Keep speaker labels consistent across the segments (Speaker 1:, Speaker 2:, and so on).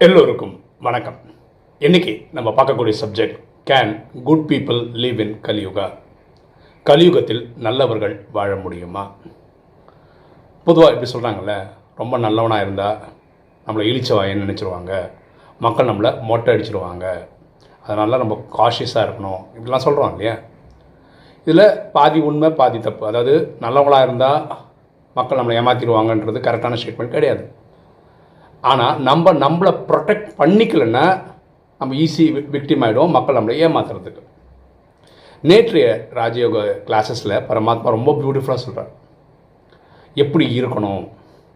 Speaker 1: எல்லோருக்கும் வணக்கம். இன்றைக்கி நம்ம பார்க்கக்கூடிய subject can good people live in Kaliyuga? கலியுகத்தில் நல்லவர்கள் வாழ முடியுமா? பொதுவாக இப்படி சொல்கிறாங்கல்ல ரொம்ப நல்லவனாக இருந்தால் நம்மளை இழிச்சவாயன்னு நினச்சிருவாங்க. மக்கள் நம்மளை மொட்டை அடிச்சிருவாங்க அதனால நம்ம காஷியஸாக இருக்கணும். இப்படிலாம் சொல்கிறோம் இல்லையா? இதில் பாதி உண்மை பாதி தப்பு. அதாவது நல்லவங்களாக இருந்தால் மக்கள் நம்மளை ஏமாற்றிடுவாங்கன்றது கரெக்டான ஸ்டேட்மெண்ட் கிடையாது. ஆனால் நம்ம நம்மளை ப்ரொடெக்ட் பண்ணிக்கலன்னா நம்ம ஈஸி விக்டிம் ஆகிடும் மக்கள் நம்மளை ஏமாத்துறதுக்கு. நேற்றைய ராஜயோக கிளாஸஸில் பரமாத்மா ரொம்ப பியூட்டிஃபுல்லாக சொல்கிறார் எப்படி இருக்கணும்?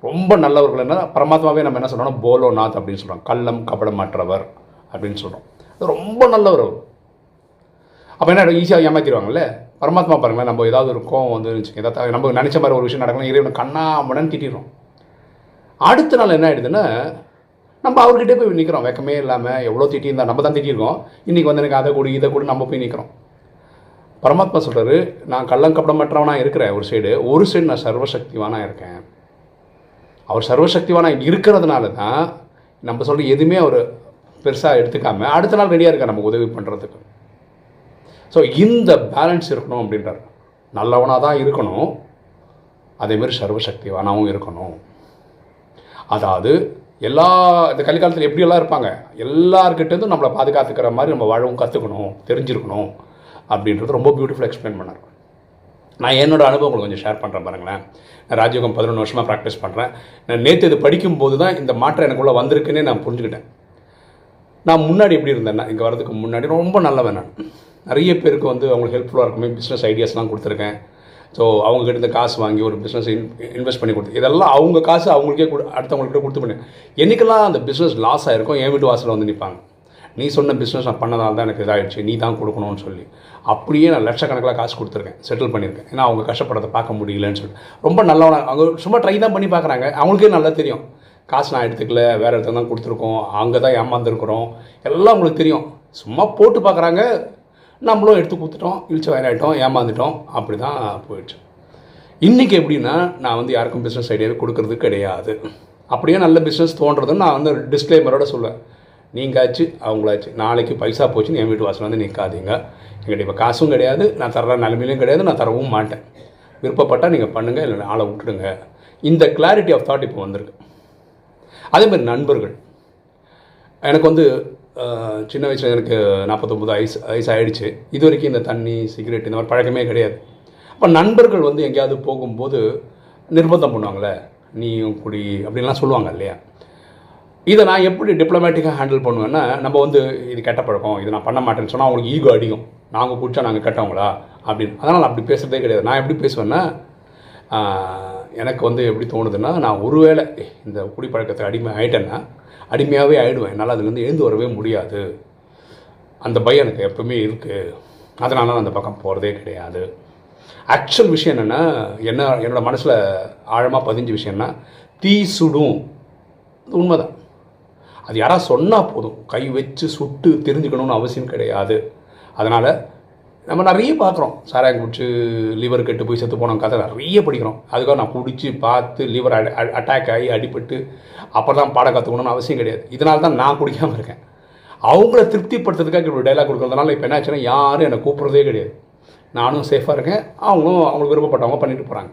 Speaker 1: ரொம்ப நல்லவர்கள் என்ன பரமாத்மாவே நம்ம என்ன சொல்கிறோம் போலோநாத் அப்படின்னு சொல்கிறோம் கள்ளம் கபடமற்றவர் அப்படின்னு சொல்கிறோம் அது ரொம்ப நல்லவர் அவர். அப்போ என்ன ஈஸியாக ஏமாற்றிடுவாங்கல்ல பரமாத்மா பாருங்களேன் நம்ம ஏதாவது ஒரு கோவம் வந்து நம்ம நினச்ச மாதிரி ஒரு விஷயம் நடக்கணும் இறைவன் கண்ணா முடன்னு திட்டிடுறோம். அடுத்த நாள் என்ன ஆயிடுதுன்னா நம்ம அவர்கிட்ட போய் நிற்கிறோம் வெக்கமே இல்லாமல் எவ்வளோ திட்டியிருந்தா நம்ம தான் திட்டியிருக்கோம். இன்றைக்கி வந்து எனக்கு அதை கூட இதை கூட நம்ம போய் நிற்கிறோம் பரமாத்மா சொல்கிறாரு நான் கள்ளங்கப்படமற்றவனாக இருக்கிறேன் ஒரு சைடு ஒரு சைடு நான் சர்வசக்திவானாக இருக்கேன். அவர் சர்வசக்திவானாக இருக்கிறதுனால தான் நம்ம சொல்கிற எதுவுமே அவர் பெருசாக எடுத்துக்காமல் அடுத்த நாள் ரெடியாக இருக்கார் நமக்கு உதவி பண்ணுறதுக்கு ஸோ இந்த பேலன்ஸ் இருக்கணும் அப்படின்றார். நல்லவனாக தான் இருக்கணும். அதேமாரி சர்வசக்திவானாகவும் இருக்கணும். அதாவது எல்லா இந்த கலிக்காலத்தில் எப்படியெல்லாம் இருப்பாங்க? எல்லாருக்கிட்டேருந்து நம்மளை பாதுகாத்துக்கிற மாதிரி நம்ம வாழவும் கற்றுக்கணும் தெரிஞ்சிருக்கணும் அப்படின்றது ரொம்ப பியூட்டிஃபுல்லாக எக்ஸ்பிளைன் பண்ணார். நான் என்னோடய அனுபவங்களை கொஞ்சம் ஷேர் பண்ணுறேன் பாருங்களேன். நான் ராஜயோகம் பதினொன்று வருஷமாக ப்ராக்டிஸ் பண்ணுறேன் நான் நேற்று இது படிக்கும்போது தான் இந்த மாற்றம் எனக்குள்ளே வந்திருக்குன்னே நான் புரிஞ்சுக்கிட்டேன். நான் முன்னாடி எப்படி இருந்தேன்னா இங்கே வரதுக்கு முன்னாடி ரொம்ப நல்லவன் நான். நிறைய பேருக்கு வந்து அவங்களுக்கு ஹெல்ப்ஃபுல்லாக இருக்குமே பிஸ்னஸ் ஐடியாஸ்லாம் கொடுத்துருக்கேன். ஸோ அவங்ககிட்ட இந்த காசு வாங்கி ஒரு பிஸ்னஸ் இன் இன்வெஸ்ட் பண்ணி கொடுத்து இதெல்லாம் அவங்க காசு அவங்களுக்கே கொடு அடுத்தவங்கள்கிட்ட கொடுத்து பண்ணு என்றைக்கெல்லாம் அந்த பிஸ்னஸ் லாஸ் ஆகிருக்கும் என் வீட்டு வாசலில் வந்து நிற்பாங்க நீ சொன்ன பிஸ்னஸ் நான் பண்ணதால் தான் எனக்கு இதாகிடுச்சு நீ தான் கொடுக்கணும்னு சொல்லி. அப்படியே நான் லட்சக்கணக்கில் காசு கொடுத்துருக்கேன் செட்டில் பண்ணியிருக்கேன். ஏன்னா அவங்க கஷ்டப்படுறதை பார்க்க முடியலன்னு சொல்லிட்டு ரொம்ப நல்லவனாக அவங்க சும்மா ட்ரை தான் பண்ணி பார்க்குறாங்க. அவங்களுக்கே நல்லா தெரியும். காசு நான் எடுத்துக்கல வேறு இடத்துல தான் கொடுத்துருக்கோம் அங்கே தான் ஏமாந்துருக்குறோம். எல்லாம் உங்களுக்கு தெரியும். சும்மா போட்டு பார்க்குறாங்க நம்மளும் எடுத்து கொடுத்துட்டோம் இழிச்சு வயலாயிட்டோம் ஏமாந்துட்டோம் அப்படி தான் போயிடுச்சு. இன்றைக்கி எப்படின்னா நான் வந்து யாருக்கும் பிஸ்னஸ் ஐடியாவே கொடுக்கறது கிடையாது. அப்படியே நல்ல பிஸ்னஸ் தோன்றதுன்னு நான் வந்து டிஸ்க்ளைமரோட சொல்லுவேன். நீங்காச்சு அவங்களாச்சு. நாளைக்கு பைசா போச்சுன்னு என் வீட்டு வாசல் வந்து நிற்காதீங்க என்கிட்ட இப்போ காசும் கிடையாது. நான் தர்ற நிலைமையிலும் கிடையாது. நான் தரவும் மாட்டேன். விருப்பப்பட்டால் நீங்கள் பண்ணுங்கள் இல்லை ஆளை விட்டுடுங்க. இந்த கிளாரிட்டி ஆஃப் தாட் இப்போ வந்திருக்கு. அதேமாதிரி நண்பர்கள். எனக்கு வந்து சின்ன வயசில் எனக்கு நாற்பத்தொம்பது ஐஸ் ஐஸ் ஆகிடுச்சு இது வரைக்கும் இந்த தண்ணி சிகரெட் இந்த மாதிரி பழக்கமே கிடையாது. அப்போ நண்பர்கள் வந்து எங்கேயாவது போகும்போது நிர்பந்தம் பண்ணுவாங்களே நீயும் குடி அப்படின்லாம் சொல்லுவாங்க இல்லையா? இதை நான் எப்படி டிப்ளமேட்டிக்காக ஹேண்டில் பண்ணுவேன்னா நம்ம வந்து இது கெட்ட பழக்கம் இது நான் பண்ண மாட்டேன்னு சொன்னால் அவங்களுக்கு ஈகோ அடிக்கும் நாங்கள் குடிச்சா நாங்கள் கெட்டவங்களா? அப்படின்னு. அதனால் அப்படி பேசுகிறதே கிடையாது. நான் எப்படி பேசுவேன்னா எனக்கு வந்து எப்படி தோணுதுன்னா நான் ஒருவேளை இந்த குடிப்பழக்கத்தை அடிமை ஆயிட்டேன்னா அடிமையாகவே ஆயிடுவேன். என்னால் அதுலேருந்து எழுந்து வரவே முடியாது. அந்த பயம் எனக்கு எப்பவுமே இருக்குது அதனால நான் அந்த பக்கம் போகிறதே கிடையாது. ஆக்சுவல் விஷயம் என்னென்னா என்ன என்னோடய மனசில் ஆழமாக பதிஞ்ச விஷயம்னா தீ சுடும். அது உண்மைதான். அது யாராவது சொன்னால் போதும். கை வச்சு சுட்டு தெரிஞ்சுக்கணும்னு அவசியம் கிடையாது. அதனால் நம்ம நிறைய பார்க்குறோம். சாராயம் குடிச்சு லிவர் கெட்டு போய் செத்து போன கதை நிறைய படிக்கிறோம். அதுக்காக நான் குடித்து பார்த்து லிவர் அட்டாக் ஆகி அடிபட்டு அப்புறம் தான் பாடம் கற்றுக்கணும்னு அவசியம் கிடையாது. இதனால தான் நான் குடிக்காமல் இருக்கேன். அவங்கள திருப்திப்படுத்துறதுக்காக இப்படி டைலாக் கொடுக்கறதுனால இப்போ என்ன ஆச்சுன்னா யாரும் என்னை கூப்பிட்றதே கிடையாது. நானும் சேஃபாக இருக்கேன். அவங்களும் அவங்களுக்கு விருப்பப்பட்டவங்க பண்ணிட்டு போகிறாங்க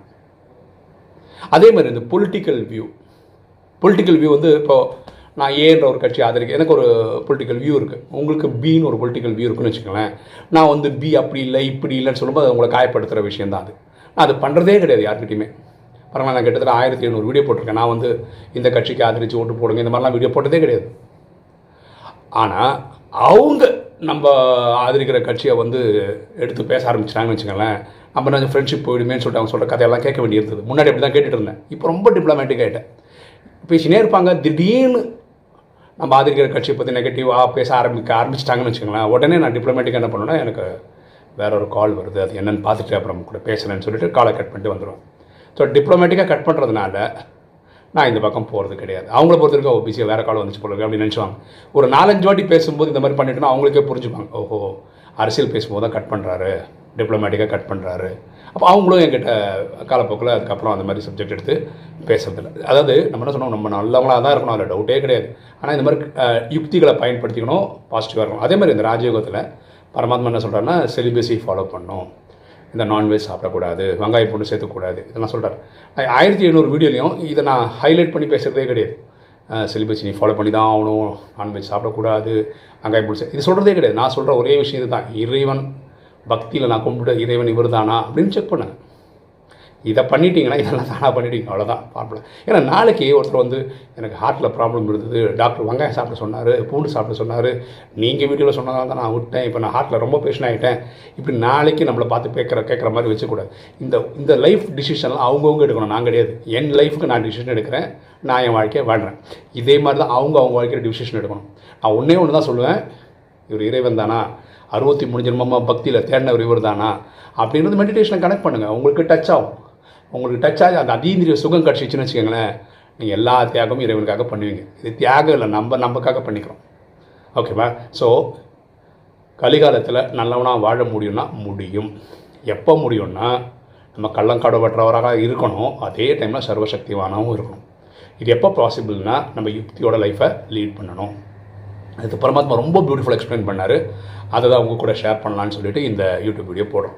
Speaker 1: அதே மாதிரி இந்த பொலிட்டிக்கல் வியூ பொலிட்டிக்கல் வியூ வந்து இப்போது நான் ஏன்ற ஒரு கட்சி ஆதரிக்க எனக்கு ஒரு பொலிட்டிக்கல் வியூ இருக்குது உங்களுக்கு பின்னு ஒரு பொலிட்டிக்கல் வியூ இருக்குன்னு வச்சுக்கோங்களேன். நான் வந்து பி அப்படி இல்லை இப்படி இல்லைன்னு சொல்லும்போது அது உங்களை காயப்படுத்துகிற விஷயம் தான் அது. நான் அது பண்ணுறதே கிடையாது யார்கிட்டையுமே. பரவாயில்ல நான் கிட்டத்தட்ட ஆயிரத்தி எழுநூறு வீடியோ போட்டிருக்கேன். நான் வந்து இந்த கட்சிக்கு ஆதரித்து ஓட்டு போடுங்க இந்த மாதிரிலாம் வீடியோ போட்டதே கிடையாது. ஆனால் அவங்க நம்ம ஆதரிக்கிற கட்சியை வந்து எடுத்து பேச ஆரம்பிச்சிட்டாங்கன்னு வச்சுக்கோங்களேன். நம்ம நான் ஃப்ரெண்ட்ஷிப் போயிடுமேன்னு சொல்லிட்டு அவங்க சொல்கிற கதையெல்லாம் கேட்க வேண்டியிருந்தது. முன்னாடி அப்படி தான் கேட்டுட்டு இருந்தேன். இப்போ ரொம்ப டிப்ளமேட்டிக் ஆகிட்டேன் பேசினே இருப்பாங்க. திடீர்னு நம்ம ஆதரிக்கிற கட்சியை பற்றி நெகட்டிவாக பேச ஆரம்பிக்க ஆரம்பிச்சிட்டாங்கன்னு வச்சுக்கோங்களேன் உடனே நான் டிப்ளமேட்டிக்காக என்ன பண்ணுவேன்னா எனக்கு வேற ஒரு கால் வருது. அது என்னென்னு பார்த்துட்டு அப்புறம் கூட பேசலன்னு சொல்லிட்டு காலை கட் பண்ணிட்டு வந்துடுவேன் ஸோ டிப்ளமேட்டிக்காக கட் பண்ணுறதுனால நான் இந்த பக்கம் போகிறது கிடையாது. அவங்கள பொறுத்த வரைக்கும் ஓபிசியாக வேறு கால் வந்துச்சு போல அப்படின்னு நினச்சிவாங்க. ஒரு நாலஞ்சு வாட்டி பேசும்போது இந்த மாதிரி பண்ணிட்டோன்னா அவங்களுக்கே புரிஞ்சுப்பாங்க. ஓஹோ அரசியல் பேசும்போது தான் கட் பண்ணுறாரு டிப்ளமேட்டிக்காக கட் பண்ணுறாரு அப்போ அவங்களும் என்கிட்ட காலப்போக்கில் அதுக்கப்புறம் அந்த மாதிரி சப்ஜெக்ட் எடுத்து பேசுறதில்ல. அதாவது நம்ம என்ன சொன்னோம்? நம்ம நல்லவங்களாக தான் இருக்கணும். அதில் டவுட்டே கிடையாது. ஆனால் இந்த மாதிரி யுக்திகளை பயன்படுத்திக்கணும் பாசிட்டிவாக இருக்கணும். அதே மாதிரி இந்த ராஜயோகத்தில் பரமாத்மா என்ன சொல்கிறாருன்னா செலிபஸி ஃபாலோ பண்ணணும் இந்த நான்வெஜ் சாப்பிடக்கூடாது. வெங்காயம் பொண்ணு சேர்த்துக்கூடாது. இதெல்லாம் சொல்கிறார் ஆயிரத்தி எழுநூறு வீடியோலையும் இதை நான் ஹைலைட் பண்ணி பேசுகிறதே கிடையாது. சிலிபஸ் நீ ஃபாலோ பண்ணி தான் ஆகணும். நான்வெஜ் சாப்பிடக்கூடாது. வெங்காய பிடிச்ச இது சொல்கிறதே கிடையாது. நான் சொல்கிற ஒரே விஷயம் இதுதான். இறைவன் பக்தியில் நான் கும்பிட்டு இறைவன் இவர் தானா அப்படின்னு செக் பண்ணேன் இதை பண்ணிட்டீங்கன்னா இதெல்லாம் தானாக பண்ணிட்டீங்க அவ்வளோதான் ப்ராப்ளம் ஏன்னா நாளைக்கு ஒருத்தர் வந்து எனக்கு ஹார்ட்டில் ப்ராப்ளம் இருந்தது டாக்டர் வெங்காயம் சாப்பிட சொன்னார் பூண்டு சாப்பிட சொன்னார் நீங்கள் வீடியோவில் சொன்னதால தான் நான் விட்டேன் இப்போ நான் ஹார்ட்டில் ரொம்ப பேஷன் ஆகிட்டேன் இப்படி நாளைக்கு நம்மளை பார்த்து கேட்குற கேட்குற மாதிரி வச்சுக்கூடாது. இந்த இந்த லைஃப் டிசிஷன்லாம் அவங்கவுங்க எடுக்கணும் நான் கிடையாது. என் லைஃபுக்கு நான் டிசிஷன் எடுக்கிறேன் நான் என் வாழ்க்கையை வாழ்கிறேன் இதே மாதிரி தான் அவங்க அவங்க வாழ்க்கையில் டிசிஷன் எடுக்கணும். நான் ஒன்றே ஒன்று தான் சொல்லுவேன். இவர் இறைவன் தானா? அறுபத்தி மூணு ஜென்மமாக பக்தியில் தேடினவர் இவர் தானா அப்படின்றது மெடிடேஷனை கனெக்ட் பண்ணுங்கள் உங்களுக்கு டச் ஆகும். உங்களுக்கு டச் ஆகி அந்த அதீந்திரிய சுகம் கிடச்சிச்சின்னு வச்சுக்கோங்களேன் நீங்கள் எல்லா தியாகமும் இறைவனுக்காக பண்ணுவீங்க. இது தியாகம் இல்லை நம்ம நமக்காக பண்ணிக்கிறோம். ஓகேவா ஸோ கலிகாலத்தில் நல்லவனாக வாழ முடியும்னா முடியும். எப்போ முடியும்னா நம்ம கள்ளங்காடுபற்றவராக இருக்கணும். அதே டைமில் சர்வசக்திவானாகவும் இருக்கணும். இது எப்போ பாசிபிள்னா நம்ம யுக்தியோட லைஃப்பை லீட் பண்ணணும். அது பரமாத்மா ரொம்ப பியூட்டிஃபுல் எக்ஸ்பிளைன் பண்ணார். அதை தான் உங்கள் கூட ஷேர் பண்ணலான்னு சொல்லிட்டு இந்த யூடியூப் வீடியோ போடுறோம்.